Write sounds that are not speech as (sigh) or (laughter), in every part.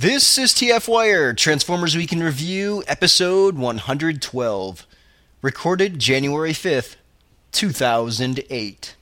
This is TF Wire, Transformers Week in Review, episode 112. Recorded January 5th, 2008.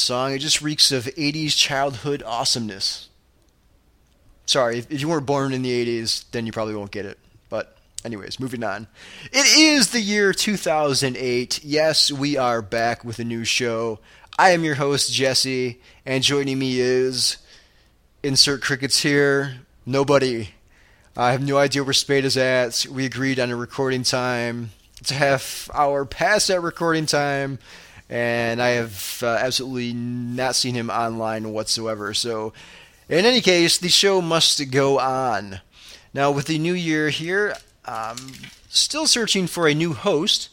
Song. It just reeks of 80s childhood awesomeness. Sorry, if if you weren't born in the 80s, then you probably won't get it. But, anyways, moving on. It is the year 2008. Yes, we are back with a new show. I am your host, Jesse, and joining me is. Insert crickets here. Nobody. I have no idea where Spade is at. We agreed on a recording time. It's a half hour past that recording time, and I have uh, absolutely not seen him online whatsoever. So, in any case, the show must go on. Now, with the new year here, I'm still searching for a new host.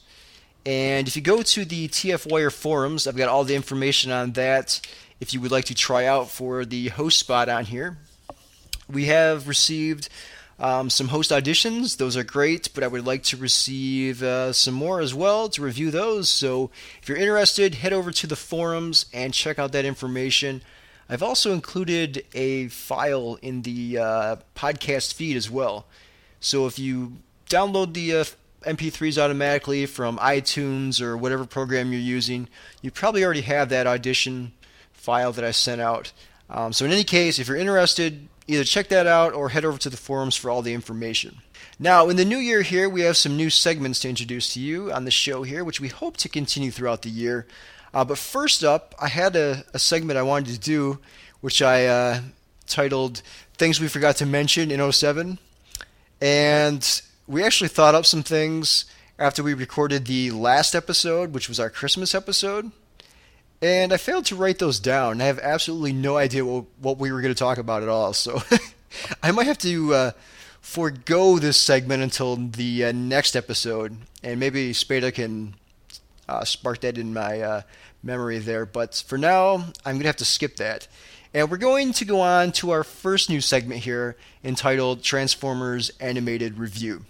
And if you go to the TF Wire forums, I've got all the information on that. If you would like to try out for the host spot on here, we have received um, some host auditions. Those are great, but I would like to receive uh, some more as well to review those. So if you're interested, head over to the forums and check out that information. I've also included a file in the uh, podcast feed as well. So if you download the uh, MP3s automatically from iTunes or whatever program you're using, you probably already have that audition file that I sent out. Um, so in any case, if you're interested, either check that out or head over to the forums for all the information. Now, in the new year here, we have some new segments to introduce to you on the show here, which we hope to continue throughout the year. Uh, but first up, I had a, a segment I wanted to do, which I uh, titled Things We Forgot to Mention in 07. And we actually thought up some things after we recorded the last episode, which was our Christmas episode. And I failed to write those down. I have absolutely no idea what, what we were going to talk about at all. So (laughs) I might have to uh, forego this segment until the uh, next episode. And maybe Spade can uh, spark that in my uh, memory there. But for now, I'm going to have to skip that. And we're going to go on to our first new segment here entitled Transformers Animated Review.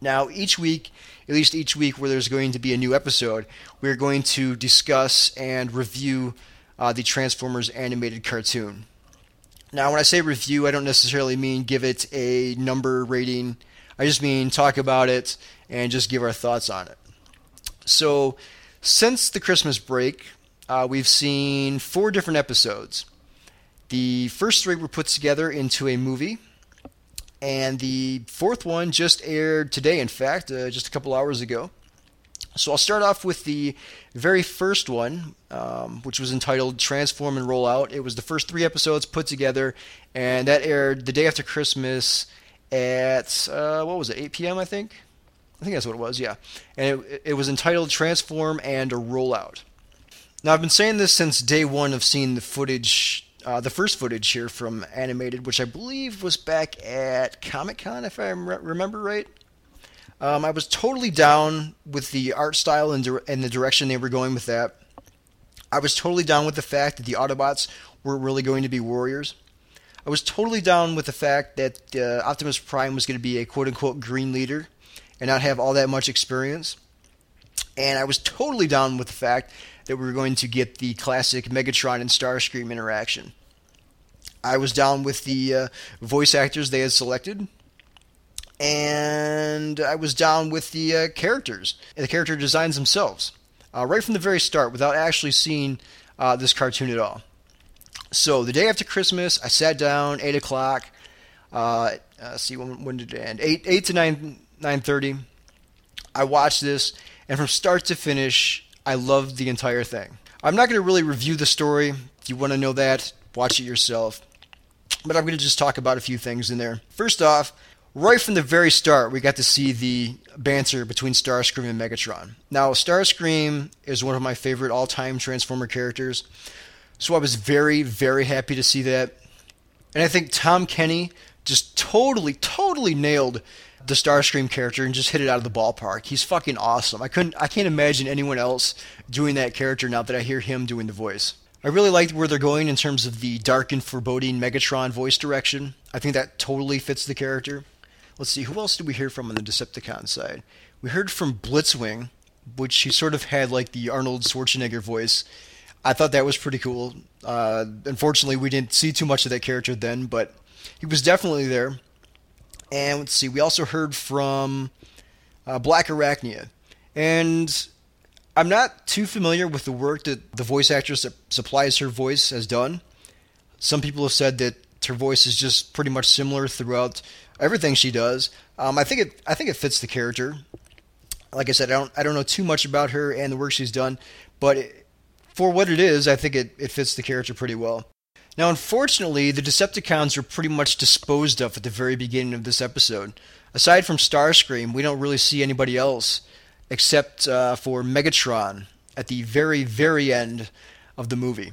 Now, each week, at least each week where there's going to be a new episode, we're going to discuss and review uh, the Transformers animated cartoon. Now, when I say review, I don't necessarily mean give it a number rating. I just mean talk about it and just give our thoughts on it. So, since the Christmas break, uh, we've seen four different episodes. The first three were put together into a movie, and the fourth one just aired today, in fact, uh, just a couple hours ago. So I'll start off with the very first one, um, which was entitled Transform and Roll Out. It was the first three episodes put together, and that aired the day after Christmas at, uh, what was it, 8 p.m., I think? I think that's what it was, yeah. And it, it was entitled Transform and a Rollout. Now, I've been saying this since day one of seeing the footage, uh, the first footage here from Animated, which I believe was back at Comic Con, if I rem- remember right. Um, I was totally down with the art style and, dir- and the direction they were going with that. I was totally down with the fact that the Autobots were really going to be warriors. I was totally down with the fact that uh, Optimus Prime was going to be a quote unquote green leader and not have all that much experience. And I was totally down with the fact that we were going to get the classic Megatron and Starscream interaction. I was down with the uh, voice actors they had selected, and I was down with the uh, characters and the character designs themselves uh, right from the very start without actually seeing uh, this cartoon at all. So the day after Christmas, I sat down, eight o'clock. Uh, uh, see when, when did it end? Eight eight to nine nine thirty. I watched this, and from start to finish, I loved the entire thing. I'm not going to really review the story. If you want to know that, watch it yourself. But I'm going to just talk about a few things in there. First off, right from the very start, we got to see the banter between Starscream and Megatron. Now, Starscream is one of my favorite all time Transformer characters, so I was very, very happy to see that. And I think Tom Kenny just totally, totally nailed the Starscream character and just hit it out of the ballpark. He's fucking awesome. I couldn't I can't imagine anyone else doing that character now that I hear him doing the voice. I really liked where they're going in terms of the dark and foreboding Megatron voice direction. I think that totally fits the character. Let's see, who else did we hear from on the Decepticon side? We heard from Blitzwing, which he sort of had like the Arnold Schwarzenegger voice. I thought that was pretty cool. Uh, unfortunately, we didn't see too much of that character then, but he was definitely there. And let's see, we also heard from uh, Black Arachnia. And I'm not too familiar with the work that the voice actress that supplies her voice has done. Some people have said that her voice is just pretty much similar throughout everything she does. Um, I think it I think it fits the character. Like I said, I don't I don't know too much about her and the work she's done, but it, for what it is, I think it, it fits the character pretty well. Now, unfortunately, the Decepticons are pretty much disposed of at the very beginning of this episode. Aside from Starscream, we don't really see anybody else except uh, for Megatron at the very, very end of the movie.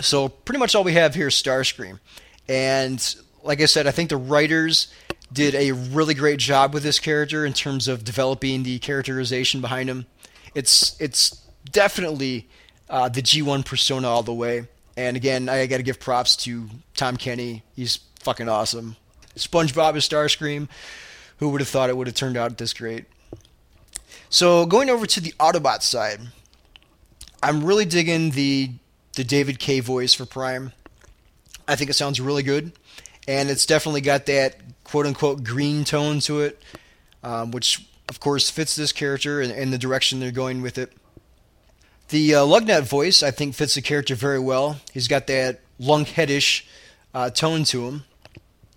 So, pretty much all we have here is Starscream. And, like I said, I think the writers did a really great job with this character in terms of developing the characterization behind him. It's, it's definitely uh, the G1 persona all the way. And again, I got to give props to Tom Kenny. He's fucking awesome. SpongeBob is Starscream. Who would have thought it would have turned out this great? So going over to the Autobot side, I'm really digging the the David Kaye voice for Prime. I think it sounds really good, and it's definitely got that quote unquote green tone to it, um, which of course fits this character and, and the direction they're going with it. The uh, Lugnut voice, I think, fits the character very well. He's got that lunkheadish uh, tone to him.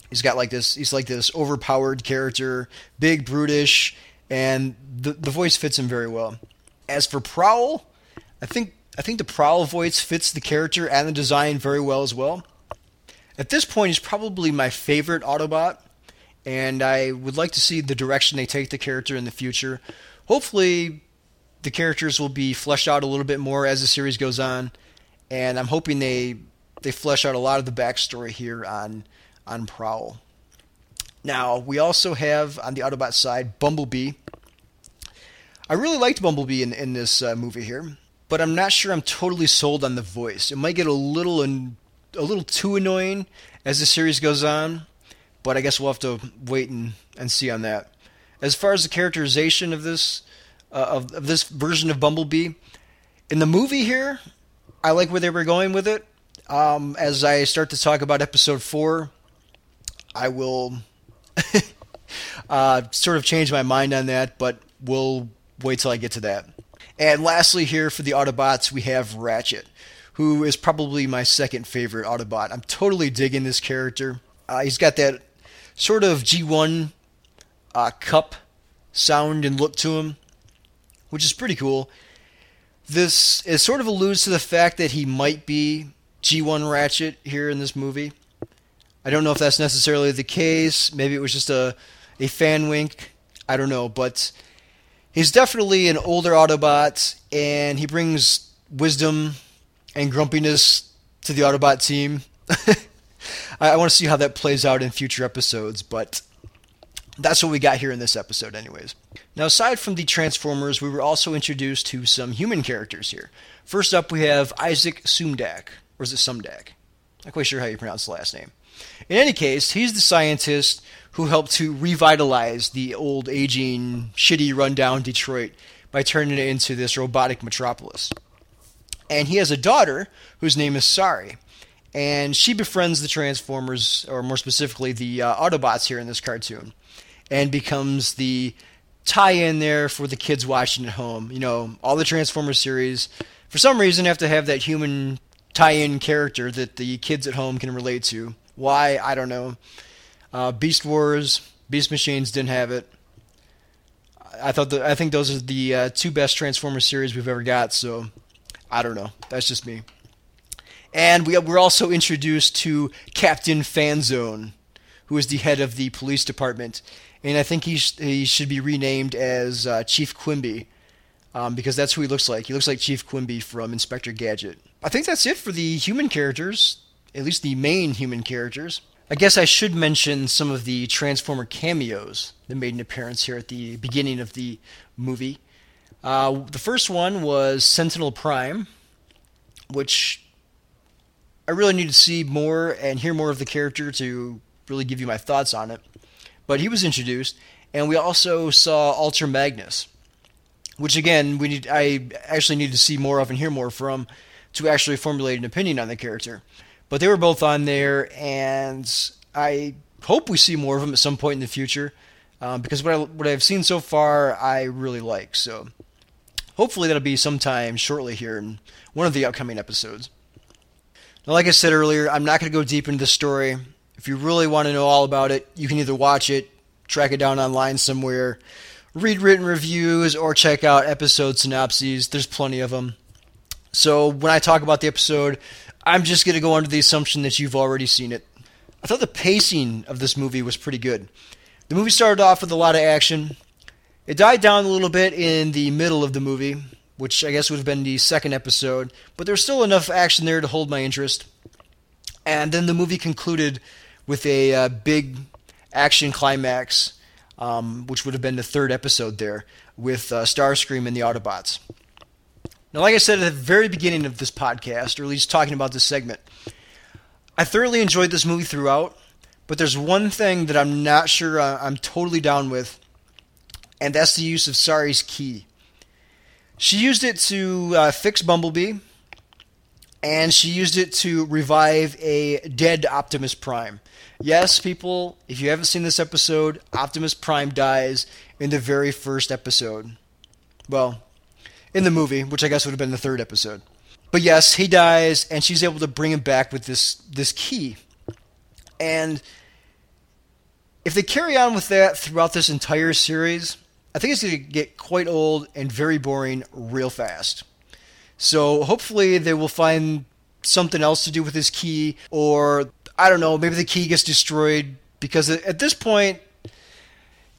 He's got like this. He's like this overpowered character, big, brutish, and the the voice fits him very well. As for Prowl, I think I think the Prowl voice fits the character and the design very well as well. At this point, he's probably my favorite Autobot, and I would like to see the direction they take the character in the future. Hopefully, the characters will be fleshed out a little bit more as the series goes on, and I'm hoping they they flesh out a lot of the backstory here on on Prowl. Now we also have on the Autobot side Bumblebee. I really liked Bumblebee in in this uh, movie here, but I'm not sure I'm totally sold on the voice. It might get a little an, a little too annoying as the series goes on, but I guess we'll have to wait and, and see on that. As far as the characterization of this uh, of, of this version of Bumblebee. In the movie here, I like where they were going with it. Um, as I start to talk about episode four, I will (laughs) uh, sort of change my mind on that, but we'll wait till I get to that. And lastly, here for the Autobots, we have Ratchet, who is probably my second favorite Autobot. I'm totally digging this character. Uh, he's got that sort of G1 uh, cup sound and look to him which is pretty cool. This it sort of alludes to the fact that he might be G1 Ratchet here in this movie. I don't know if that's necessarily the case. Maybe it was just a a fan wink. I don't know, but he's definitely an older Autobot, and he brings wisdom and grumpiness to the Autobot team. (laughs) I, I want to see how that plays out in future episodes, but that's what we got here in this episode, anyways. Now, aside from the Transformers, we were also introduced to some human characters here. First up, we have Isaac Sumdac, or is it Sumdac? Not quite sure how you pronounce the last name. In any case, he's the scientist who helped to revitalize the old, aging, shitty, rundown Detroit by turning it into this robotic metropolis. And he has a daughter whose name is Sari. And she befriends the Transformers, or more specifically, the uh, Autobots here in this cartoon, and becomes the tie in there for the kids watching at home. You know, all the Transformers series, for some reason, have to have that human tie in character that the kids at home can relate to. Why? I don't know. Uh, Beast Wars, Beast Machines didn't have it. I thought I think those are the uh, two best Transformers series we've ever got. So I don't know. That's just me. And we we're also introduced to Captain Fanzone, who is the head of the police department, and I think he sh- he should be renamed as uh, Chief Quimby. Um, because that's who he looks like. He looks like Chief Quimby from Inspector Gadget. I think that's it for the human characters, at least the main human characters. I guess I should mention some of the Transformer cameos that made an appearance here at the beginning of the movie. Uh, the first one was Sentinel Prime, which I really need to see more and hear more of the character to really give you my thoughts on it. But he was introduced, and we also saw Ultra Magnus, which again we need. I actually need to see more of and hear more from to actually formulate an opinion on the character. But they were both on there, and I hope we see more of them at some point in the future. Um, because what I what I've seen so far, I really like. So hopefully that'll be sometime shortly here in one of the upcoming episodes. Now, like I said earlier, I'm not going to go deep into the story. If you really want to know all about it, you can either watch it, track it down online somewhere, read written reviews, or check out episode synopses. There's plenty of them. So when I talk about the episode, I'm just going to go under the assumption that you've already seen it. I thought the pacing of this movie was pretty good. The movie started off with a lot of action. It died down a little bit in the middle of the movie, which I guess would have been the second episode, but there's still enough action there to hold my interest. And then the movie concluded with a uh, big action climax, um, which would have been the third episode there, with uh, Starscream and the Autobots. Now, like I said at the very beginning of this podcast, or at least talking about this segment, I thoroughly enjoyed this movie throughout, but there's one thing that I'm not sure uh, I'm totally down with, and that's the use of Sari's key. She used it to uh, fix Bumblebee, and she used it to revive a dead Optimus Prime. Yes, people, if you haven't seen this episode, Optimus Prime dies in the very first episode. Well, in the movie, which I guess would have been the third episode. But yes, he dies, and she's able to bring him back with this this key. And if they carry on with that throughout this entire series, I think it's going to get quite old and very boring real fast. So hopefully they will find something else to do with his key, or I don't know, maybe the key gets destroyed because at this point,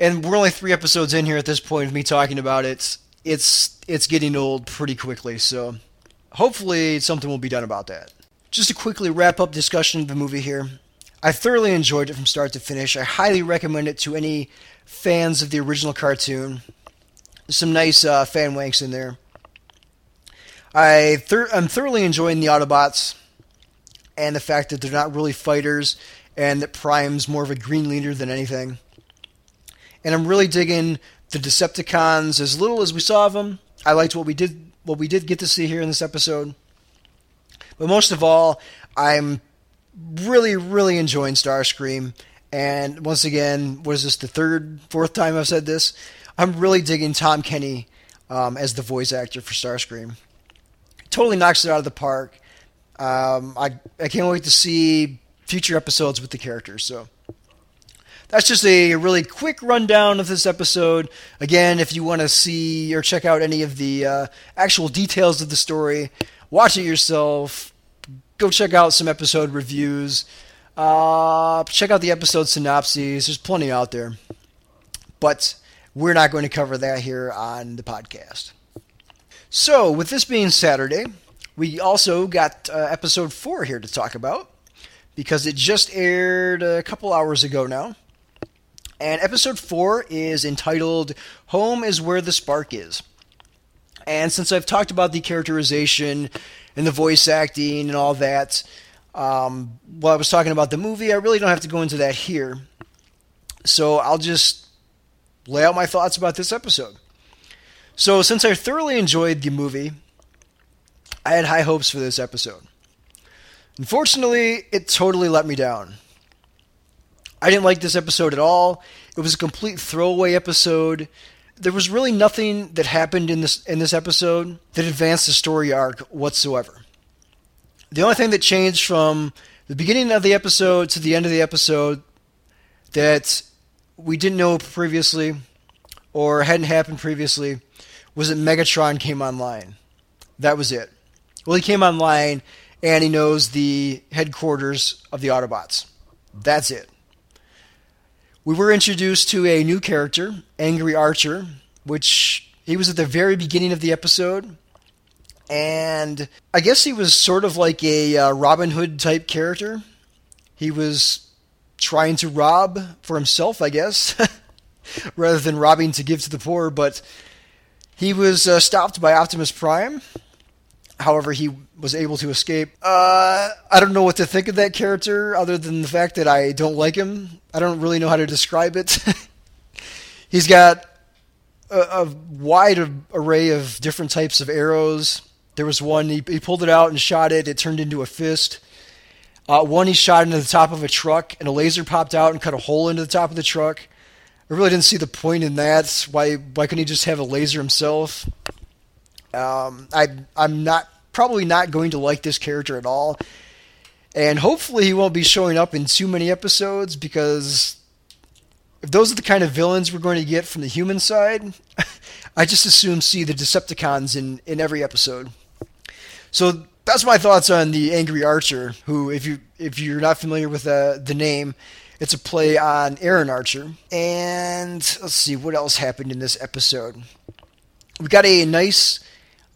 and we're only three episodes in here at this point of me talking about it. It's it's getting old pretty quickly, so hopefully something will be done about that. Just to quickly wrap up discussion of the movie here, I thoroughly enjoyed it from start to finish. I highly recommend it to any fans of the original cartoon. some nice uh, fan wanks in there. I thir- I'm thoroughly enjoying the Autobots and the fact that they're not really fighters and that Prime's more of a green leader than anything. And I'm really digging the Decepticons as little as we saw of them. I liked what we did what we did get to see here in this episode. But most of all, I'm really really enjoying Starscream and once again, what is this the third, fourth time I've said this? I'm really digging Tom Kenny um, as the voice actor for Starscream. Totally knocks it out of the park. Um, I I can't wait to see future episodes with the characters. So that's just a really quick rundown of this episode. Again, if you want to see or check out any of the uh, actual details of the story, watch it yourself. Go check out some episode reviews. Uh, check out the episode synopses. There's plenty out there. But we're not going to cover that here on the podcast. So, with this being Saturday, we also got uh, episode 4 here to talk about because it just aired a couple hours ago now. And episode 4 is entitled Home is Where the Spark Is. And since I've talked about the characterization and the voice acting and all that, Um, while I was talking about the movie, I really don't have to go into that here. So I'll just lay out my thoughts about this episode. So, since I thoroughly enjoyed the movie, I had high hopes for this episode. Unfortunately, it totally let me down. I didn't like this episode at all. It was a complete throwaway episode. There was really nothing that happened in this in this episode that advanced the story arc whatsoever. The only thing that changed from the beginning of the episode to the end of the episode that we didn't know previously or hadn't happened previously was that Megatron came online. That was it. Well, he came online and he knows the headquarters of the Autobots. That's it. We were introduced to a new character, Angry Archer, which he was at the very beginning of the episode. And I guess he was sort of like a uh, Robin Hood type character. He was trying to rob for himself, I guess, (laughs) rather than robbing to give to the poor. But he was uh, stopped by Optimus Prime. However, he was able to escape. Uh, I don't know what to think of that character, other than the fact that I don't like him. I don't really know how to describe it. (laughs) He's got a, a, wide array of different types of arrows. There was one he, he pulled it out and shot it. It turned into a fist. Uh, one he shot into the top of a truck, and a laser popped out and cut a hole into the top of the truck. I really didn't see the point in that. Why why couldn't he just have a laser himself? Um, I I'm not probably not going to like this character at all, and hopefully he won't be showing up in too many episodes because if those are the kind of villains we're going to get from the human side, (laughs) I just assume see the Decepticons in in every episode. So that's my thoughts on the Angry Archer. Who, if you if you're not familiar with uh, the name, it's a play on Aaron Archer. And let's see what else happened in this episode. We got a nice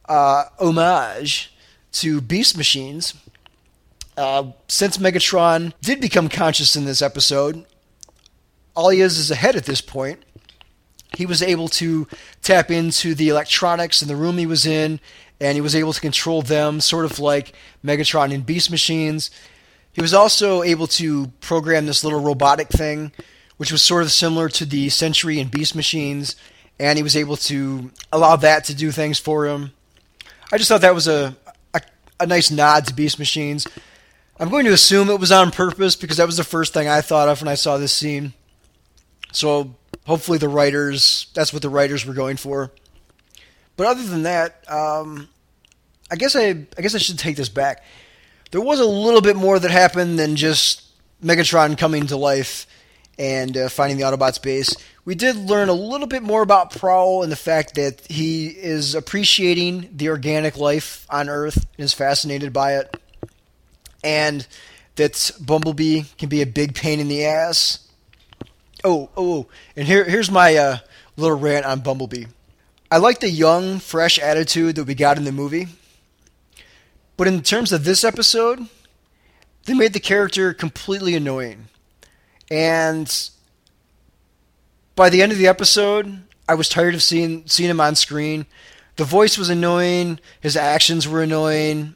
uh, homage to Beast Machines. Uh, since Megatron did become conscious in this episode, all he is is a head at this point. He was able to tap into the electronics in the room he was in, and he was able to control them, sort of like Megatron in Beast Machines. He was also able to program this little robotic thing, which was sort of similar to the Sentry and Beast Machines, and he was able to allow that to do things for him. I just thought that was a, a, a nice nod to Beast Machines. I'm going to assume it was on purpose because that was the first thing I thought of when I saw this scene. So hopefully the writers, that's what the writers were going for. But other than that, um, I guess I, I guess I should take this back. There was a little bit more that happened than just Megatron coming to life and uh, finding the Autobots base we did learn a little bit more about Prowl and the fact that he is appreciating the organic life on Earth and is fascinated by it, and that Bumblebee can be a big pain in the ass. Oh, oh, oh. and here, here's my uh, little rant on Bumblebee. I like the young, fresh attitude that we got in the movie, but in terms of this episode, they made the character completely annoying. And by the end of the episode, I was tired of seeing seeing him on screen. The voice was annoying. His actions were annoying.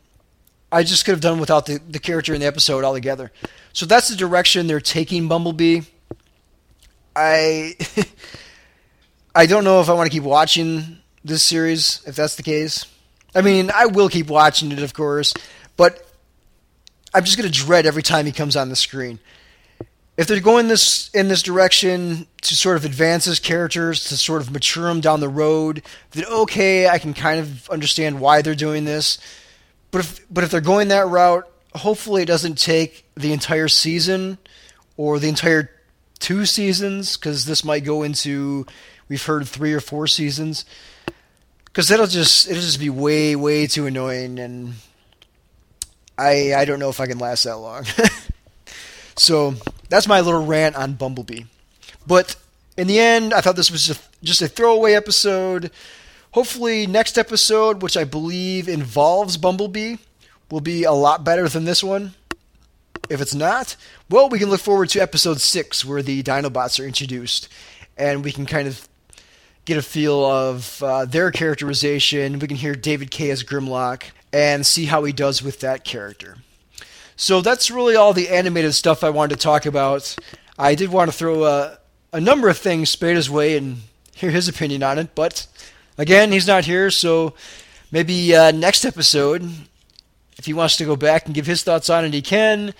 I just could have done without the, the character in the episode altogether. So that's the direction they're taking Bumblebee. I (laughs) I don't know if I want to keep watching this series if that's the case. I mean, I will keep watching it, of course, but I'm just going to dread every time he comes on the screen if they're going this in this direction to sort of advance his characters to sort of mature them down the road, then okay, I can kind of understand why they're doing this. But if but if they're going that route, hopefully it doesn't take the entire season or the entire two seasons because this might go into we've heard three or four seasons because that'll just it'll just be way way too annoying and I I don't know if I can last that long. (laughs) So that's my little rant on Bumblebee. But in the end, I thought this was just, just a throwaway episode. Hopefully, next episode, which I believe involves Bumblebee, will be a lot better than this one. If it's not, well, we can look forward to episode six, where the Dinobots are introduced, and we can kind of get a feel of uh, their characterization. We can hear David Kaye as Grimlock and see how he does with that character. So that's really all the animated stuff I wanted to talk about. I did want to throw a, a number of things Spade's way and hear his opinion on it, but again, he's not here, so maybe uh, next episode, if he wants to go back and give his thoughts on it, he can.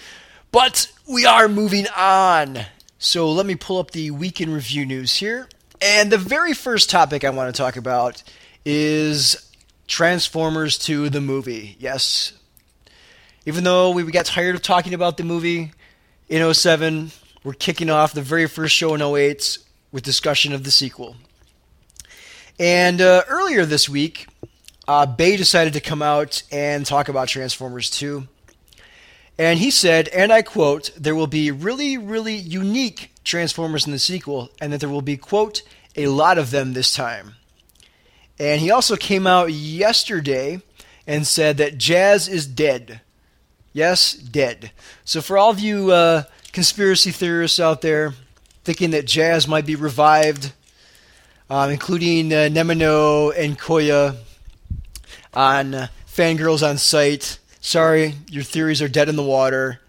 But we are moving on. So let me pull up the week in review news here. And the very first topic I want to talk about is Transformers 2, the movie. Yes. Even though we got tired of talking about the movie in 07, we're kicking off the very first show in 08 with discussion of the sequel. And uh, earlier this week, uh, Bay decided to come out and talk about Transformers 2. And he said, and I quote, there will be really, really unique Transformers in the sequel, and that there will be, quote, a lot of them this time. And he also came out yesterday and said that Jazz is dead. Yes, dead. So for all of you uh, conspiracy theorists out there thinking that Jazz might be revived, um, including uh, Nemino and Koya on uh, Fangirls on Site, sorry, your theories are dead in the water,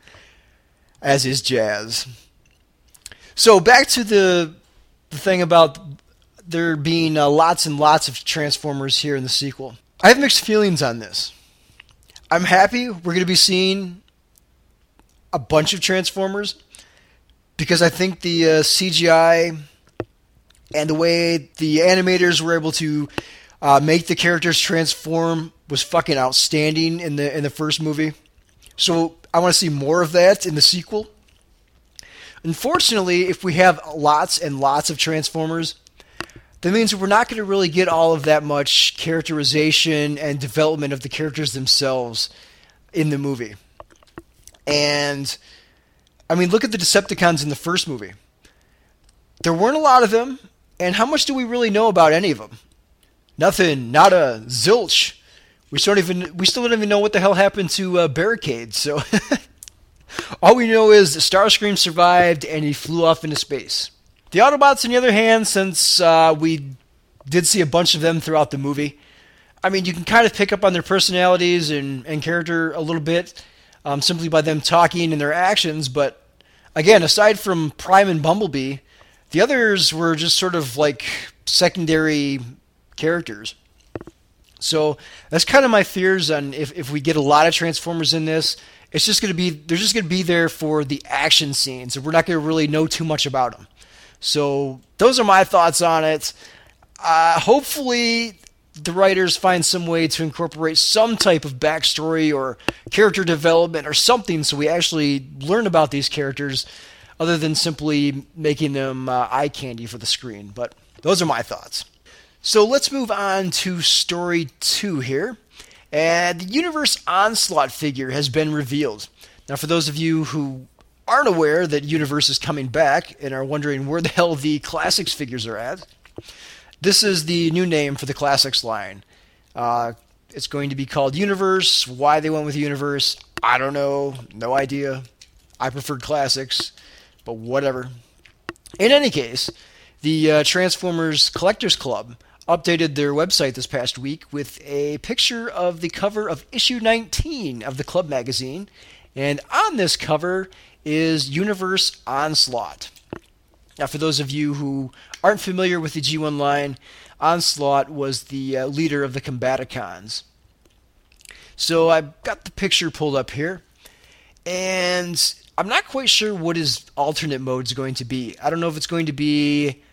as is Jazz. So back to the the thing about there being uh, lots and lots of Transformers here in the sequel. I have mixed feelings on this. I'm happy we're going to be seeing a bunch of Transformers because I think the uh, CGI and the way the animators were able to uh, make the characters transform was fucking outstanding in the in the first movie. So I want to see more of that in the sequel. Unfortunately, if we have lots and lots of Transformers, that means we're not going to really get all of that much characterization and development of the characters themselves in the movie. And I mean, look at the Decepticons in the first movie. There weren't a lot of them, and how much do we really know about any of them? Nothing, not a zilch. We still don't even we still don't even know what the hell happened to uh, Barricade. So (laughs) all we know is Starscream survived and he flew off into space. The Autobots, on the other hand, since uh, we did see a bunch of them throughout the movie, I mean, you can kind of pick up on their personalities and, and character a little bit um, simply by them talking and their actions. But again, aside from Prime and Bumblebee, the others were just sort of like secondary characters. So that's kind of my fears on if, if we get a lot of Transformers in this, it's just going to be they're just going to be there for the action scenes, and we're not going to really know too much about them. So those are my thoughts on it. Uh, hopefully, the writers find some way to incorporate some type of backstory or character development or something, so we actually learn about these characters, other than simply making them uh, eye candy for the screen. But those are my thoughts. So let's move on to story two here. And the Universe Onslaught figure has been revealed. Now, for those of you who aren't aware that Universe is coming back and are wondering where the hell the Classics figures are at, this is the new name for the Classics line. Uh, it's going to be called Universe. Why they went with Universe, I don't know. No idea. I preferred Classics, but whatever. In any case, the uh, Transformers Collectors Club updated their website this past week with a picture of the cover of issue 19 of the club magazine. And on this cover is Universe Onslaught. Now, for those of you who aren't familiar with the G1 line, Onslaught was the uh, leader of the Combaticons. So I've got the picture pulled up here, and I'm not quite sure what his alternate mode is going to be. I don't know if it's going to be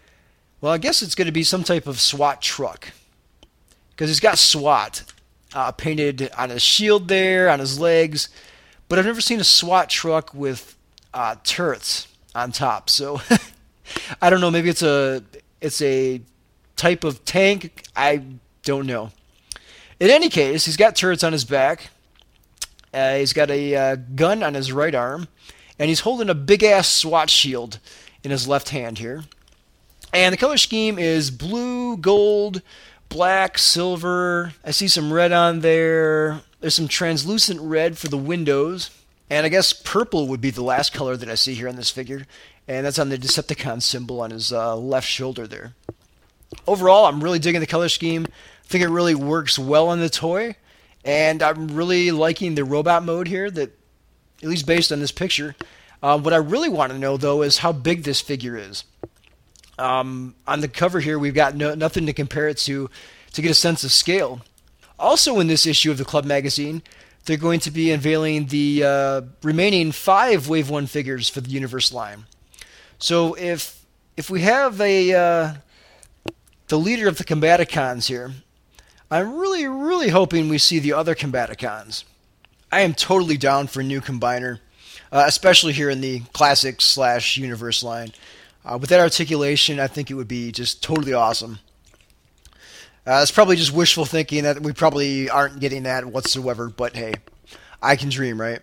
well, I guess it's going to be some type of SWAT truck. Because he's got SWAT uh, painted on his shield there, on his legs. But I've never seen a SWAT truck with uh, turrets on top. So (laughs) I don't know. Maybe it's a it's a type of tank. I don't know. In any case, he's got turrets on his back. Uh, he's got a uh, gun on his right arm, and he's holding a big ass SWAT shield in his left hand here. And the color scheme is blue, gold, black, silver. I see some red on there. There's some translucent red for the windows. And I guess purple would be the last color that I see here on this figure. And that's on the Decepticon symbol on his uh, left shoulder there. Overall, I'm really digging the color scheme. I think it really works well on the toy. And I'm really liking the robot mode here that at least based on this picture. Um, what I really want to know, though, is how big this figure is. Um, on the cover here, we've got no, nothing to compare it to to get a sense of scale. Also, in this issue of the Club magazine, they're going to be unveiling the uh, remaining five Wave One figures for the Universe line. So if if we have a uh, the leader of the Combaticons here, I'm really really hoping we see the other Combaticons. I am totally down for a new combiner, uh, especially here in the classic slash Universe line. Uh, with that articulation, I think it would be just totally awesome. Uh, it's probably just wishful thinking that we probably aren't getting that whatsoever, but hey, I can dream, right?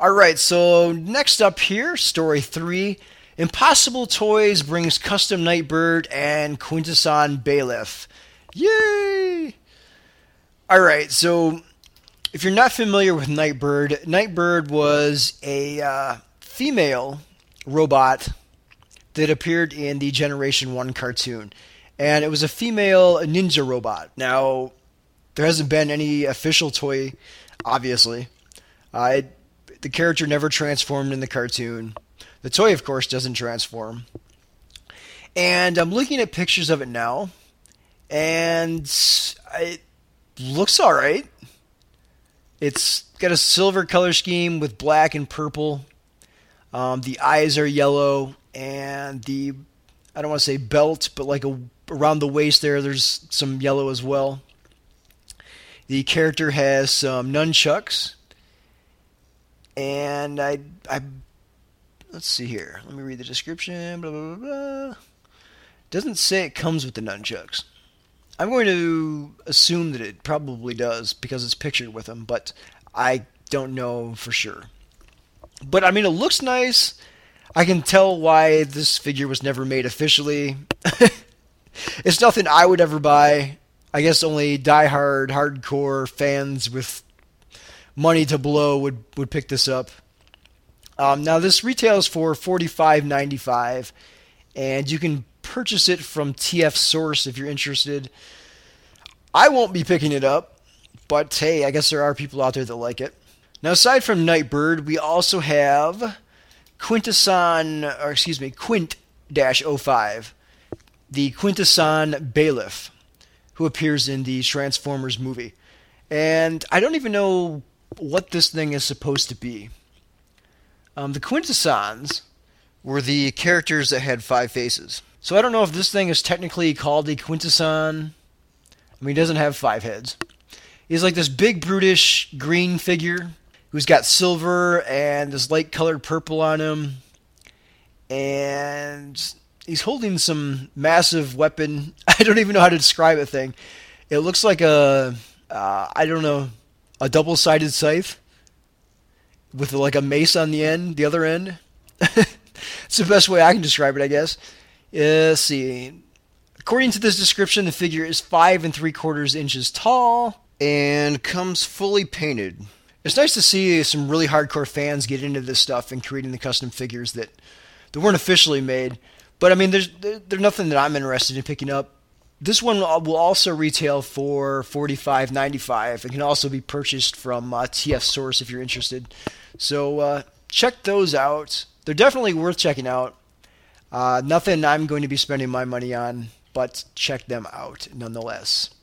All right, so next up here, story three Impossible Toys brings custom Nightbird and Quintesson Bailiff. Yay! All right, so if you're not familiar with Nightbird, Nightbird was a uh, female robot that appeared in the Generation 1 cartoon and it was a female ninja robot. Now, there hasn't been any official toy, obviously. Uh, it, the character never transformed in the cartoon. The toy, of course, doesn't transform. And I'm looking at pictures of it now, and it looks alright. It's got a silver color scheme with black and purple. Um, the eyes are yellow, and the I don't want to say belt, but like a around the waist there, there's some yellow as well. The character has some nunchucks, and I, I, let's see here. Let me read the description. Blah blah blah. blah. Doesn't say it comes with the nunchucks. I'm going to assume that it probably does because it's pictured with them, but I don't know for sure. But I mean, it looks nice. I can tell why this figure was never made officially. (laughs) it's nothing I would ever buy. I guess only die-hard, hardcore fans with money to blow would, would pick this up. Um, now this retails for forty five ninety five, and you can purchase it from TF Source if you're interested. I won't be picking it up, but hey, I guess there are people out there that like it. Now, aside from Nightbird, we also have Quintesson, or excuse me, Quint 05, the Quintesson bailiff who appears in the Transformers movie. And I don't even know what this thing is supposed to be. Um, the Quintessons were the characters that had five faces. So I don't know if this thing is technically called a Quintesson. I mean, he doesn't have five heads. He's like this big, brutish green figure who's got silver and this light colored purple on him. And he's holding some massive weapon. (laughs) I don't even know how to describe a thing. It looks like a uh, I don't know a double sided scythe with like a mace on the end, the other end. (laughs) it's the best way I can describe it, I guess. Uh, let's see. According to this description, the figure is five and three quarters inches tall and comes fully painted. It's nice to see some really hardcore fans get into this stuff and creating the custom figures that, that weren't officially made. But I mean, there's there's nothing that I'm interested in picking up. This one will also retail for forty five ninety five. It can also be purchased from uh, TF Source if you're interested. So uh, check those out. They're definitely worth checking out. Uh, nothing I'm going to be spending my money on, but check them out nonetheless.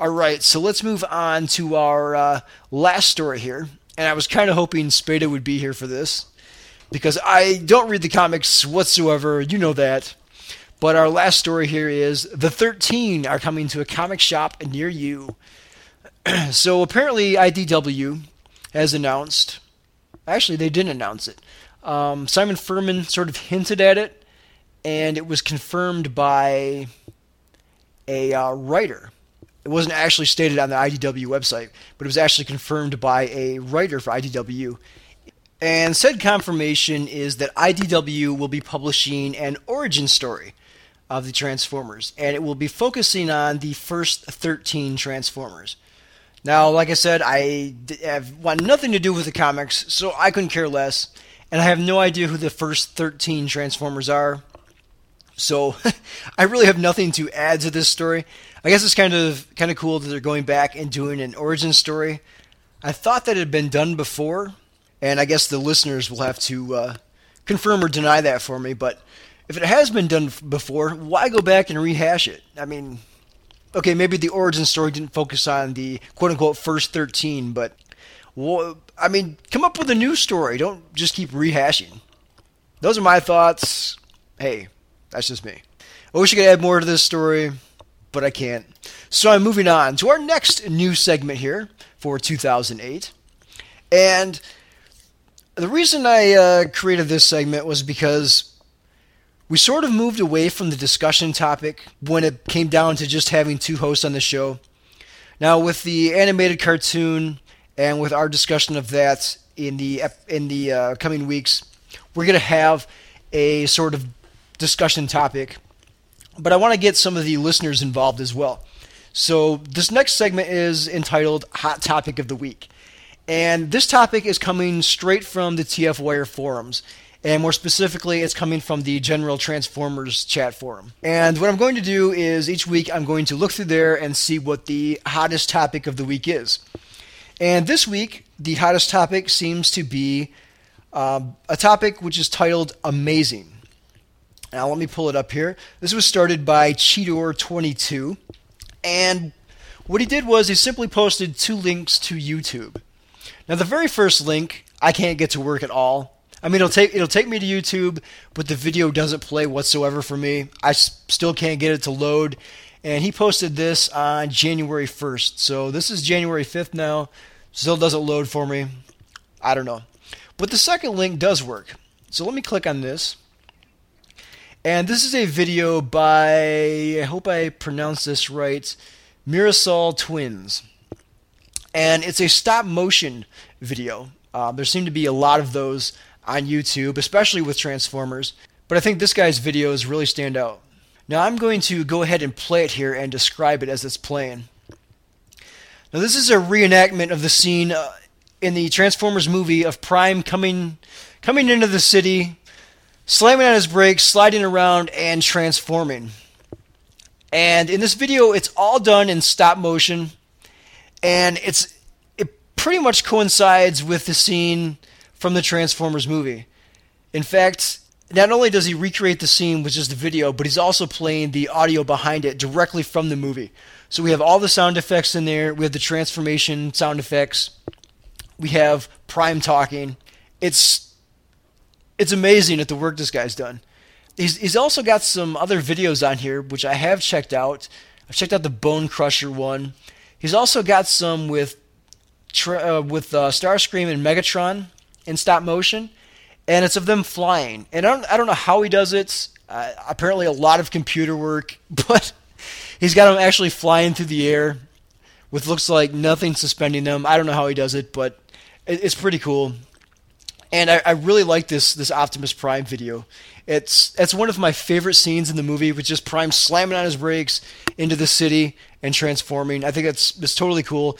All right, so let's move on to our uh, last story here. And I was kind of hoping Spade would be here for this because I don't read the comics whatsoever. You know that. But our last story here is the 13 are coming to a comic shop near you. (clears throat) so apparently, IDW has announced. Actually, they didn't announce it. Um, Simon Furman sort of hinted at it, and it was confirmed by a uh, writer. It wasn't actually stated on the IDW website, but it was actually confirmed by a writer for IDW. And said confirmation is that IDW will be publishing an origin story of the Transformers, and it will be focusing on the first 13 Transformers. Now, like I said, I have want nothing to do with the comics, so I couldn't care less, and I have no idea who the first 13 Transformers are. So (laughs) I really have nothing to add to this story. I guess it's kind of kind of cool that they're going back and doing an origin story. I thought that had been done before, and I guess the listeners will have to uh, confirm or deny that for me. But if it has been done before, why go back and rehash it? I mean, okay, maybe the origin story didn't focus on the quote unquote first 13, but well, I mean, come up with a new story. Don't just keep rehashing. Those are my thoughts. Hey, that's just me. I wish I could add more to this story, but I can't. So I'm moving on to our next new segment here for 2008. And the reason I uh, created this segment was because we sort of moved away from the discussion topic when it came down to just having two hosts on the show. Now, with the animated cartoon and with our discussion of that in the in the uh, coming weeks, we're going to have a sort of discussion topic. But I want to get some of the listeners involved as well. So this next segment is entitled "Hot Topic of the Week," and this topic is coming straight from the TF Wire forums. And more specifically, it's coming from the General Transformers chat forum. And what I'm going to do is each week I'm going to look through there and see what the hottest topic of the week is. And this week, the hottest topic seems to be um, a topic which is titled Amazing. Now, let me pull it up here. This was started by Cheetor22. And what he did was he simply posted two links to YouTube. Now, the very first link, I can't get to work at all. I mean, it'll take it'll take me to YouTube, but the video doesn't play whatsoever for me. I still can't get it to load, and he posted this on January 1st. So this is January 5th now. Still doesn't load for me. I don't know. But the second link does work. So let me click on this. And this is a video by, I hope I pronounced this right, Mirasol Twins. And it's a stop motion video. Uh, there seem to be a lot of those on YouTube, especially with Transformers. But I think this guy's videos really stand out. Now I'm going to go ahead and play it here and describe it as it's playing. Now this is a reenactment of the scene uh, in the Transformers movie of Prime coming coming into the city, slamming on his brakes, sliding around, and transforming. And in this video, it's all done in stop motion, and it's it pretty much coincides with the scene from the Transformers movie. In fact, not only does he recreate the scene with just the video, but he's also playing the audio behind it directly from the movie. So we have all the sound effects in there. We have the transformation sound effects. We have Prime talking. It's it's amazing at the work this guy's done. He's he's also got some other videos on here which I have checked out. I've checked out the Bone Crusher one. He's also got some with uh, with uh, Starscream and Megatron in stop motion, and it's of them flying. And I don't, I don't know how he does it. Uh, apparently, a lot of computer work, (laughs) but he's got them actually flying through the air with looks like nothing suspending them. I don't know how he does it, but it, it's pretty cool. And I, I really like this this Optimus Prime video. It's it's one of my favorite scenes in the movie, with just Prime slamming on his brakes into the city and transforming. I think that's it's totally cool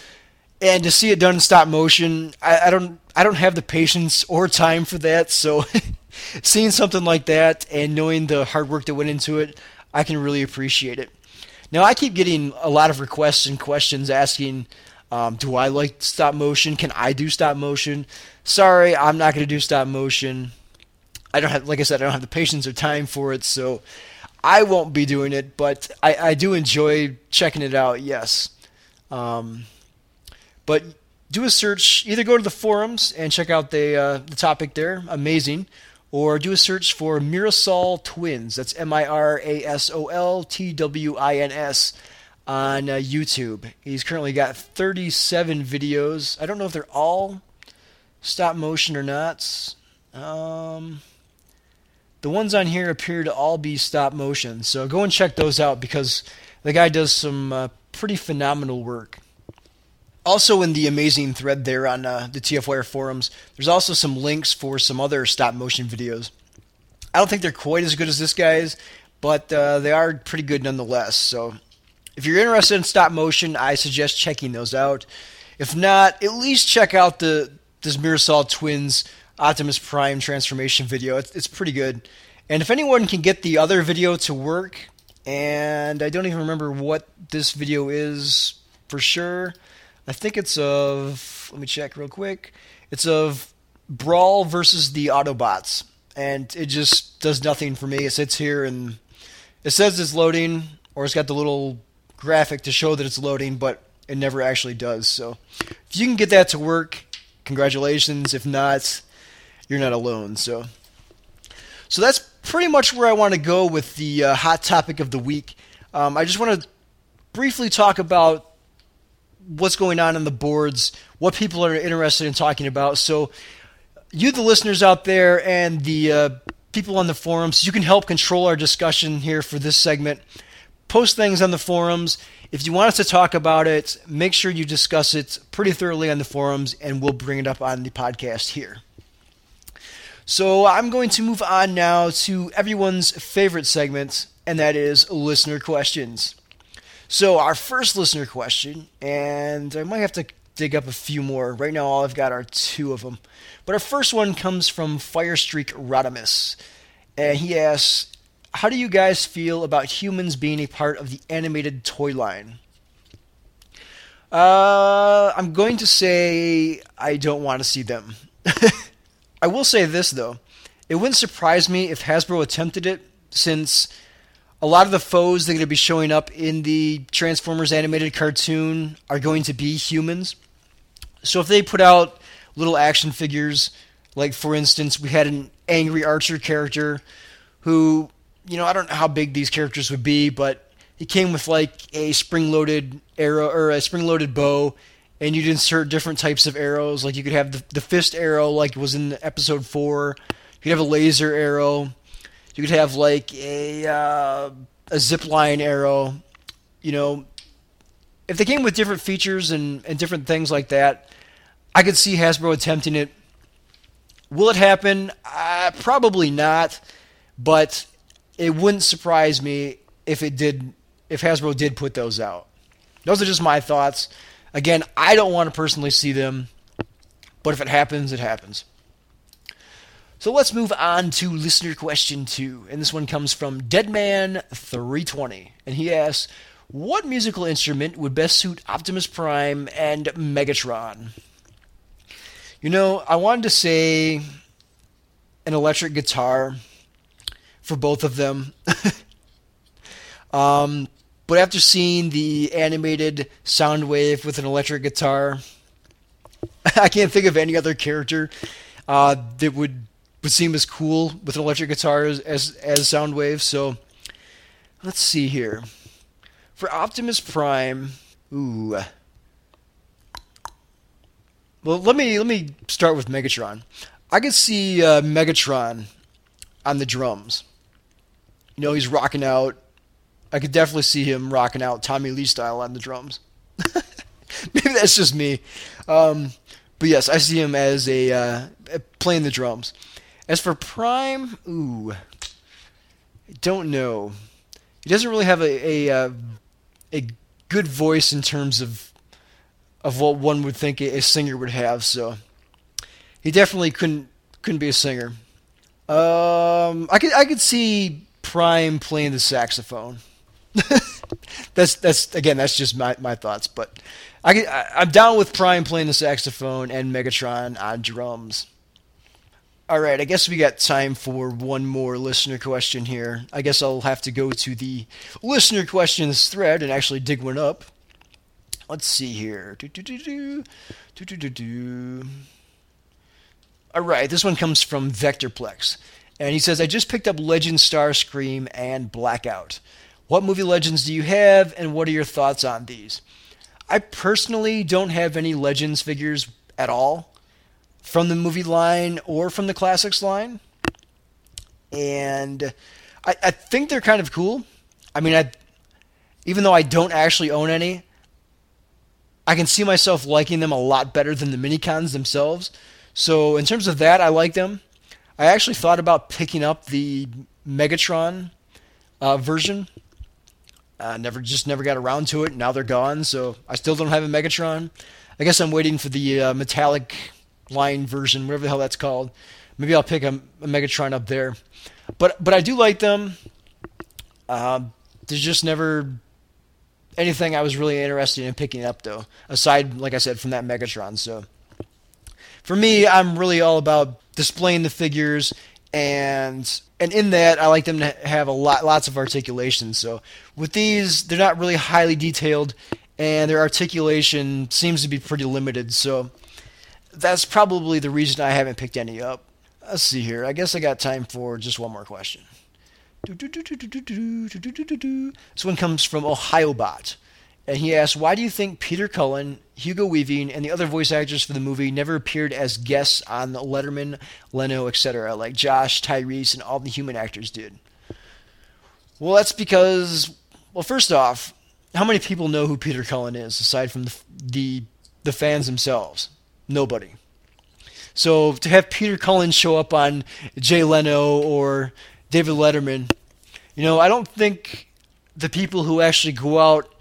and to see it done in stop motion, I, I, don't I don't have the patience or time for that. So (laughs) seeing something like that and knowing the hard work that went into it, I can really appreciate it. Now I keep getting a lot of requests and questions asking, um, do I like stop motion? Can I do stop motion? Sorry, I'm not going to do stop motion. I don't have, like I said, I don't have the patience or time for it, so I won't be doing it. But I, I do enjoy checking it out. Yes. Um, but do a search. Either go to the forums and check out the uh, the topic there. Amazing. Or do a search for Mirasol Twins. That's M I R A S O L T W I N S on uh, YouTube. He's currently got 37 videos. I don't know if they're all stop motion or not. Um, the ones on here appear to all be stop motion. So go and check those out because the guy does some uh, pretty phenomenal work also in the amazing thread there on uh, the TFWire forums, there's also some links for some other stop motion videos. I don't think they're quite as good as this guy's, but uh, they are pretty good nonetheless. So if you're interested in stop motion, I suggest checking those out. If not, at least check out the this Mirasol Twins Optimus Prime transformation video. It's, it's pretty good. And if anyone can get the other video to work, and I don't even remember what this video is for sure. I think it's of. Let me check real quick. It's of Brawl versus the Autobots, and it just does nothing for me. It sits here and it says it's loading, or it's got the little graphic to show that it's loading, but it never actually does. So if you can get that to work, congratulations. If not, you're not alone. So, so that's pretty much where I want to go with the uh, hot topic of the week. Um, I just want to briefly talk about what's going on in the boards, what people are interested in talking about. So, you, the listeners out there, and the uh, people on the forums, you can help control our discussion here for this segment. Post things on the forums. If you want us to talk about it, make sure you discuss it pretty thoroughly on the forums, and we'll bring it up on the podcast here. So I'm going to move on now to everyone's favorite segment, and that is listener questions. So our first listener question, and I might have to dig up a few more. Right now, all I've got are two of them. But our first one comes from Firestreak Rodimus, and he asks, "How do you guys feel about humans being a part of the animated toy line?" Uh, I'm going to say I don't want to see them. (laughs) I will say this though, it wouldn't surprise me if Hasbro attempted it, since a lot of the foes that are going to be showing up in the Transformers animated cartoon are going to be humans. So if they put out little action figures, like for instance, we had an angry Archer character who, you know, I don't know how big these characters would be, but he came with like a spring-loaded arrow or a spring-loaded bow and you'd insert different types of arrows. Like you could have the, the fist arrow, like it was in episode four. You could have a laser arrow. You could have like a uh, a zip line arrow. You know, if they came with different features and, and different things like that, I could see Hasbro attempting it. Will it happen? Uh, probably not, but it wouldn't surprise me if it did. If Hasbro did put those out, those are just my thoughts. Again, I don't want to personally see them, but if it happens, it happens. So let's move on to listener question two. And this one comes from Deadman320. And he asks, What musical instrument would best suit Optimus Prime and Megatron? You know, I wanted to say an electric guitar for both of them. (laughs) um, but after seeing the animated Soundwave with an electric guitar, (laughs) I can't think of any other character uh, that would would seem as cool with an electric guitar as, as as Soundwave. So let's see here. For Optimus Prime, ooh. Well, let me let me start with Megatron. I could see uh, Megatron on the drums. You know, he's rocking out I could definitely see him rocking out Tommy Lee style on the drums. (laughs) Maybe that's just me. Um, but yes, I see him as a uh, playing the drums. As for Prime, ooh, I don't know. He doesn't really have a a, uh, a good voice in terms of of what one would think a, a singer would have. So he definitely couldn't couldn't be a singer. Um, I could I could see Prime playing the saxophone. (laughs) that's that's again that's just my, my thoughts, but I, I am down with Prime playing the saxophone and Megatron on drums. All right, I guess we got time for one more listener question here. I guess I'll have to go to the listener questions thread and actually dig one up. Let's see here. Do, do, do, do. Do, do, do. All right, this one comes from Vectorplex. And he says, I just picked up Legend Starscream and Blackout. What movie legends do you have, and what are your thoughts on these? I personally don't have any Legends figures at all from the movie line or from the classics line. And I, I think they're kind of cool. I mean, I, even though I don't actually own any, I can see myself liking them a lot better than the minicons themselves. So, in terms of that, I like them. I actually thought about picking up the Megatron uh, version uh, never just never got around to it. Now they're gone, so I still don't have a Megatron. I guess I'm waiting for the uh, metallic line version, whatever the hell that's called. Maybe I'll pick a, a Megatron up there. But but I do like them. Uh, there's just never anything I was really interested in picking up, though, aside, like I said, from that Megatron. So for me, I'm really all about displaying the figures and and in that I like them to have a lot lots of articulation. So with these, they're not really highly detailed and their articulation seems to be pretty limited. So that's probably the reason I haven't picked any up. Let's see here. I guess I got time for just one more question. This one comes from OhioBot. And he asks, Why do you think Peter Cullen, Hugo Weaving, and the other voice actors for the movie never appeared as guests on Letterman, Leno, etc., like Josh, Tyrese, and all the human actors did? Well, that's because, well, first off, how many people know who Peter Cullen is aside from the, the, the fans themselves? Nobody. So to have Peter Cullen show up on Jay Leno or David Letterman, you know, I don't think the people who actually go out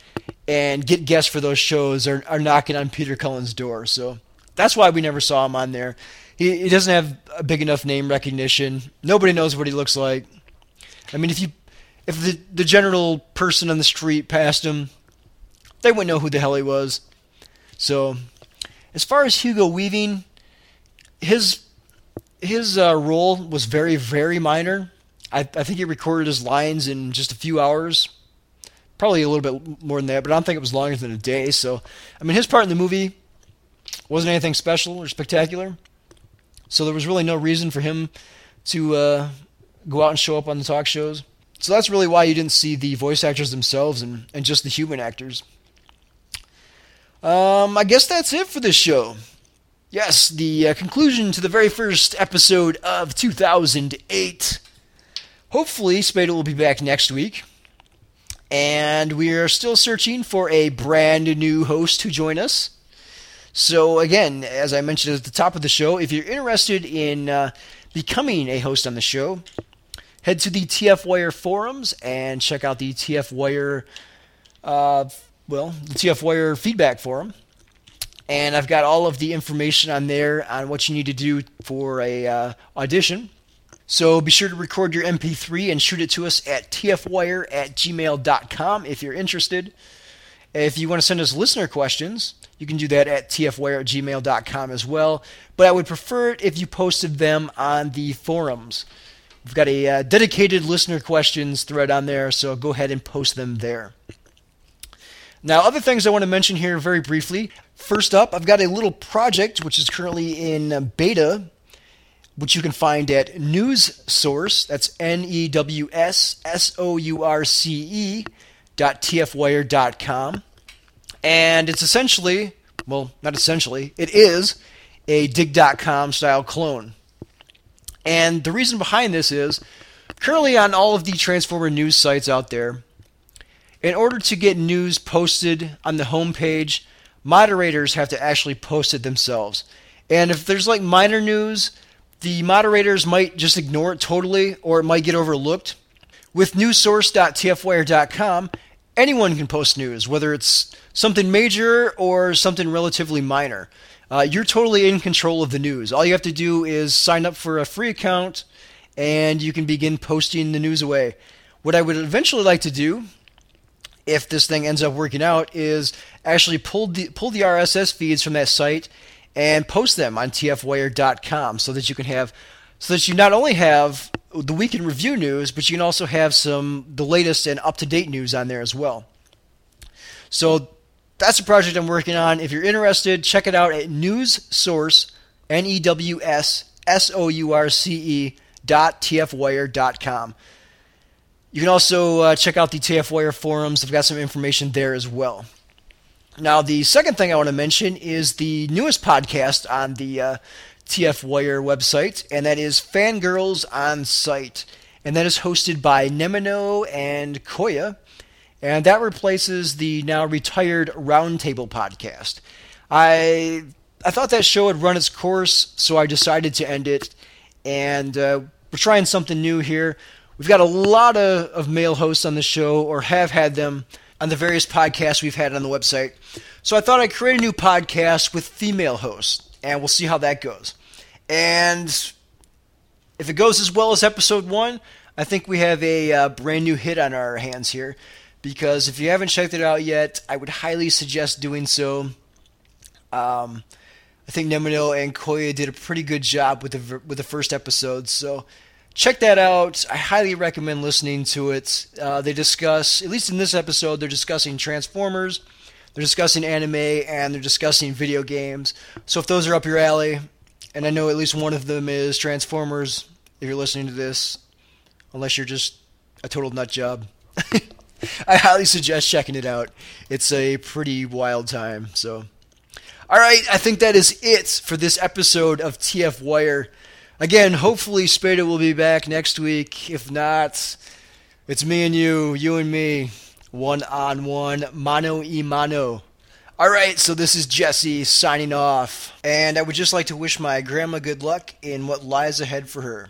and get guests for those shows are, are knocking on Peter Cullen's door. So that's why we never saw him on there. He, he doesn't have a big enough name recognition. Nobody knows what he looks like. I mean, if you if the the general person on the street passed him, they wouldn't know who the hell he was. So, as far as Hugo Weaving, his his uh, role was very very minor. I, I think he recorded his lines in just a few hours, probably a little bit more than that, but I don't think it was longer than a day. So, I mean, his part in the movie wasn't anything special or spectacular. So there was really no reason for him to uh, go out and show up on the talk shows. So that's really why you didn't see the voice actors themselves and, and just the human actors. Um, I guess that's it for this show. Yes, the uh, conclusion to the very first episode of 2008. Hopefully, Spade will be back next week. And we are still searching for a brand new host to join us. So, again, as I mentioned at the top of the show, if you're interested in uh, becoming a host on the show, head to the TF Wire forums and check out the TF Wire, uh, well, the TF Wire feedback forum. And I've got all of the information on there on what you need to do for a uh, audition. So be sure to record your MP3 and shoot it to us at tfwire at gmail.com if you're interested. If you want to send us listener questions, you can do that at tfwire at gmail.com as well. But I would prefer it if you posted them on the forums. We've got a uh, dedicated listener questions thread on there, so go ahead and post them there. Now, other things I want to mention here very briefly. First up, I've got a little project which is currently in beta, which you can find at News Source. That's N E W S S O U R C E dot tfwire.com. And it's essentially, well, not essentially, it is a digg.com style clone. And the reason behind this is currently on all of the Transformer news sites out there, in order to get news posted on the homepage, moderators have to actually post it themselves. And if there's like minor news, the moderators might just ignore it totally or it might get overlooked. With newssource.tfwire.com, anyone can post news, whether it's something major or something relatively minor. Uh, you're totally in control of the news. All you have to do is sign up for a free account and you can begin posting the news away. What I would eventually like to do if this thing ends up working out, is actually pull the pull the RSS feeds from that site and post them on tfwire.com so that you can have so that you not only have the week in review news, but you can also have some the latest and up to date news on there as well. So that's a project I'm working on. If you're interested, check it out at News Source, N E W S S O U R C E dot tfwire.com. You can also uh, check out the TFWire forums. I've got some information there as well. Now, the second thing I want to mention is the newest podcast on the uh, TF Wire website, and that is Fangirls on Site. And that is hosted by Nemino and Koya. And that replaces the now retired Roundtable podcast. I I thought that show had run its course, so I decided to end it. And uh, we're trying something new here. We've got a lot of, of male hosts on the show, or have had them on the various podcasts we've had on the website. So I thought I'd create a new podcast with female hosts, and we'll see how that goes. And if it goes as well as episode one, I think we have a uh, brand new hit on our hands here. because if you haven't checked it out yet, I would highly suggest doing so. Um, I think Nemino and Koya did a pretty good job with the with the first episode, so check that out. I highly recommend listening to it. Uh, they discuss, at least in this episode, they're discussing Transformers, they're discussing anime, and they're discussing video games. So if those are up your alley, and I know at least one of them is Transformers, if you're listening to this, unless you're just a total nut job. (laughs) I highly suggest checking it out. It's a pretty wild time. So, all right, I think that is it for this episode of TF Wire. Again, hopefully Spade will be back next week. If not, it's me and you, you and me, one on one, mano y mano. All right, so this is Jesse signing off, and I would just like to wish my grandma good luck in what lies ahead for her.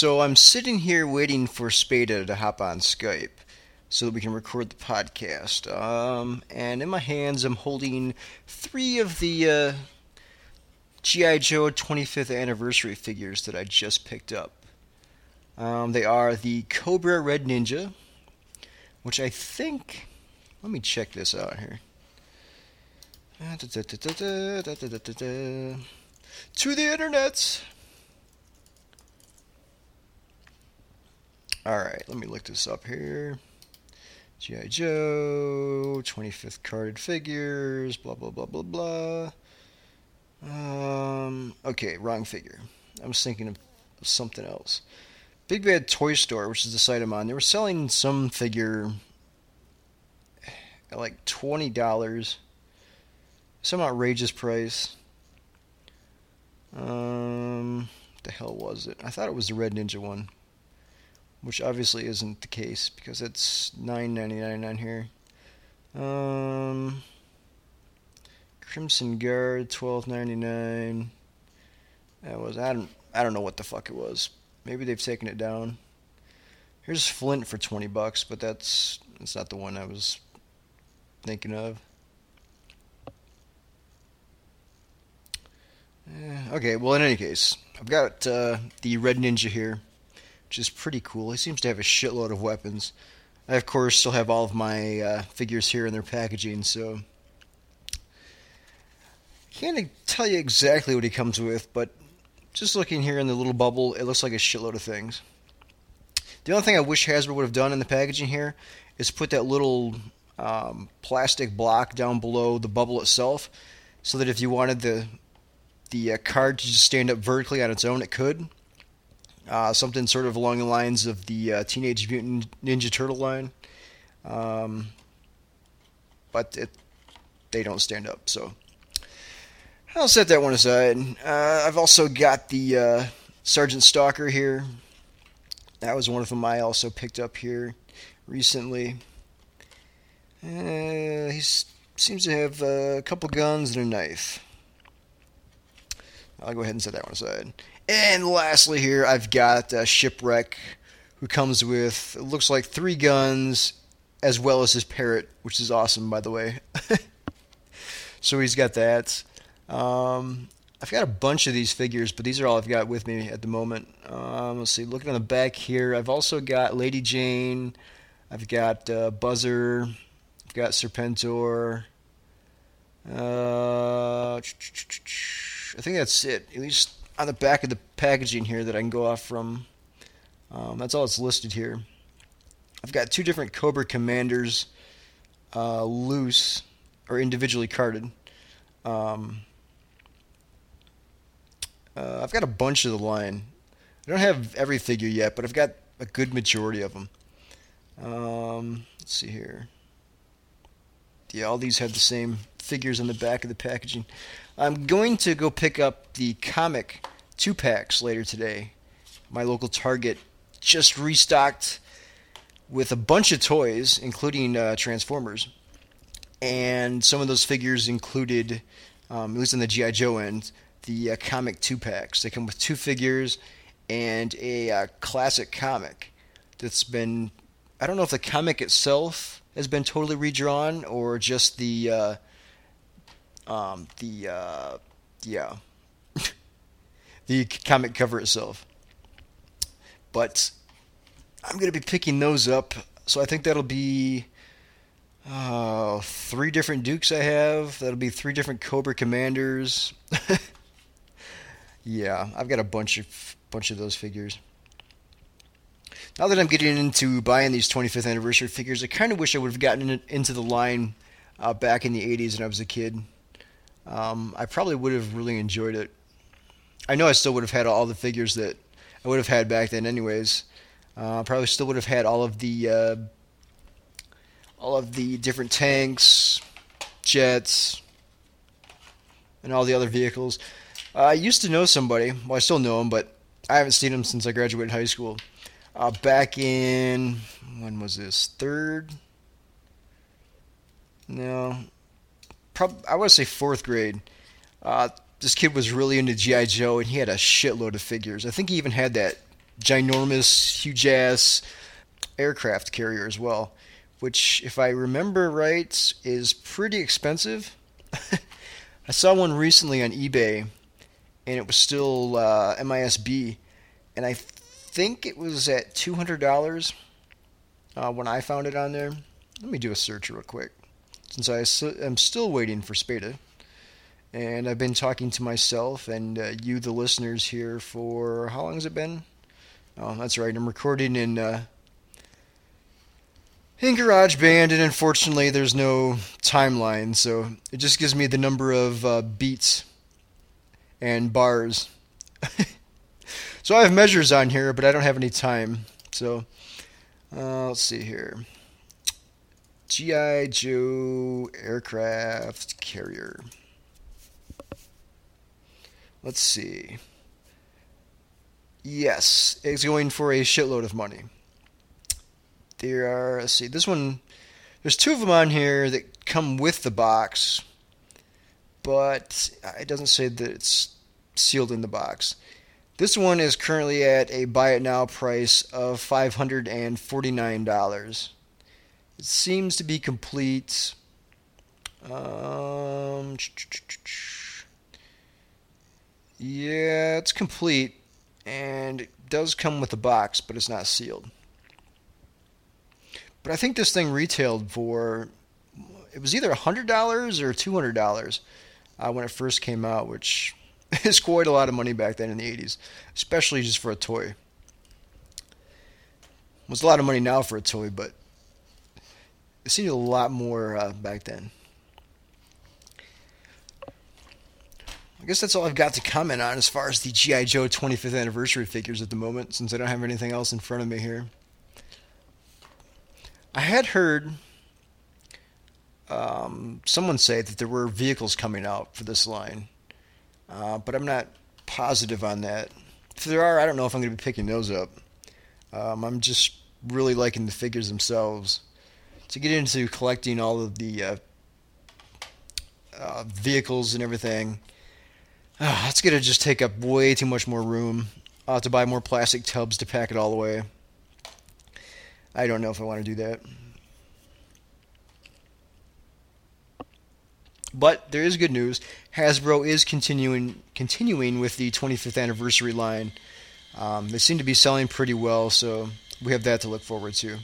So I'm sitting here waiting for Spade to hop on Skype so that we can record the podcast. Um, and in my hands, I'm holding three of the uh, G.I. Joe 25th anniversary figures that I just picked up. Um, they are the Cobra Red Ninja, which I think. Let me check this out here. To the internet! Alright, let me look this up here. G.I. Joe, 25th carded figures, blah, blah, blah, blah, blah. Um, okay, wrong figure. I was thinking of something else. Big Bad Toy Store, which is the site I'm on, they were selling some figure at like $20. Some outrageous price. Um, the hell was it? I thought it was the Red Ninja one which obviously isn't the case because it's nine ninety nine on here. Um, Crimson Guard twelve ninety nine. That was I don't I don't know what the fuck it was. Maybe they've taken it down. Here's Flint for twenty bucks, but that's that's not the one I was thinking of. Eh, okay, well in any case, I've got uh, the Red Ninja here which is pretty cool. He seems to have a shitload of weapons. I, of course, still have all of my uh, figures here in their packaging, so can't tell you exactly what he comes with, but just looking here in the little bubble, it looks like a shitload of things. The only thing I wish Hasbro would have done in the packaging here is put that little um, plastic block down below the bubble itself, so that if you wanted the the uh, card to just stand up vertically on its own, it could. Uh, something sort of along the lines of the uh, Teenage Mutant Ninja Turtle line. Um, but it, they don't stand up, so I'll set that one aside. Uh, I've also got the uh, Sergeant Stalker here. That was one of them I also picked up here recently. Uh, he seems to have uh, a couple guns and a knife. I'll go ahead and set that one aside. And lastly, here I've got Shipwreck, who comes with it looks like three guns as well as his parrot, which is awesome, by the way. (laughs) so he's got that. Um, I've got a bunch of these figures, but these are all I've got with me at the moment. Um, let's see, looking on the back here, I've also got Lady Jaye, I've got uh, Buzzer, I've got Serpentor. Uh, (tsk) I think that's it. At least on the back of the packaging here that I can go off from. Um, that's all it's listed here. I've got two different Cobra Commanders uh, loose or individually carded. Um, uh, I've got a bunch of the line. I don't have every figure yet, but I've got a good majority of them. Um, let's see here. Yeah, all these have the same figures on the back of the packaging. I'm going to go pick up the comic two packs later today. My local Target just restocked with a bunch of toys, including uh, Transformers. And some of those figures included, um, at least on the G.I. Joe end, the uh, comic two packs. They come with two figures and a uh, classic comic that's been. I don't know if the comic itself has been totally redrawn or just the. Um, the. Uh, yeah. (laughs) the comic cover itself. But I'm going to be picking those up. So I think that'll be uh, three different Dukes I have. That'll be three different Cobra Commanders. (laughs) yeah, I've got a bunch of bunch of those figures. Now that I'm getting into buying these 25th anniversary figures, I kind of wish I would have gotten into the line uh, back in the 80s when I was a kid. Um, I probably would have really enjoyed it. I know I still would have had all the figures that I would have had back then, anyways. Uh, probably still would have had all of the uh, all of the different tanks, jets, and all the other vehicles. Uh, I used to know somebody. Well, I still know him, but I haven't seen him since I graduated high school. Uh, back in when was this? Third? No, I want to say fourth grade. Uh, this kid was really into GI Joe, and he had a shitload of figures. I think he even had that ginormous, huge ass aircraft carrier as well, which, if I remember right, is pretty expensive. (laughs) I saw one recently on eBay, and it was still uh, MISB, and I think it was at two hundred dollars uh, when I found it on there. Let me do a search real quick, since I am still waiting for Spade and I've been talking to myself and uh, you, the listeners, here for how long has it been? Oh, that's right. I'm recording in uh, in GarageBand, and unfortunately, there's no timeline, so it just gives me the number of uh, beats and bars. (laughs) so I have measures on here, but I don't have any time. So uh, let's see here. GI Joe aircraft carrier. Let's see. Yes, it's going for a shitload of money. There are, let's see, this one, there's two of them on here that come with the box, but it doesn't say that it's sealed in the box. This one is currently at a buy it now price of $549. It seems to be complete. Um, yeah, it's complete, and it does come with a box, but it's not sealed. But I think this thing retailed for it was either hundred dollars or two hundred dollars uh, when it first came out, which (laughs) is quite a lot of money back then in the '80s, especially just for a toy. It was a lot of money now for a toy, but it seemed a lot more uh, back then. I guess that's all I've got to comment on as far as the G.I. Joe 25th anniversary figures at the moment, since I don't have anything else in front of me here. I had heard um, someone say that there were vehicles coming out for this line, uh, but I'm not positive on that. If there are, I don't know if I'm going to be picking those up. Um, I'm just really liking the figures themselves. To get into collecting all of the uh, uh, vehicles and everything, uh, that's going to just take up way too much more room. I'll have to buy more plastic tubs to pack it all away. I don't know if I want to do that. But there is good news. Hasbro is continuing continuing with the 25th anniversary line. Um, they seem to be selling pretty well, so we have that to look forward to.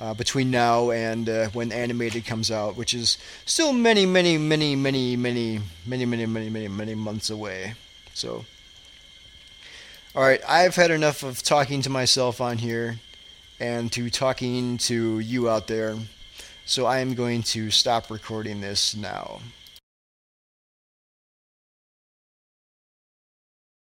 Uh, between now and uh, when animated comes out, which is still many, many, many, many, many, many, many, many, many, many months away. So, all right, I've had enough of talking to myself on here and to talking to you out there. So I am going to stop recording this now.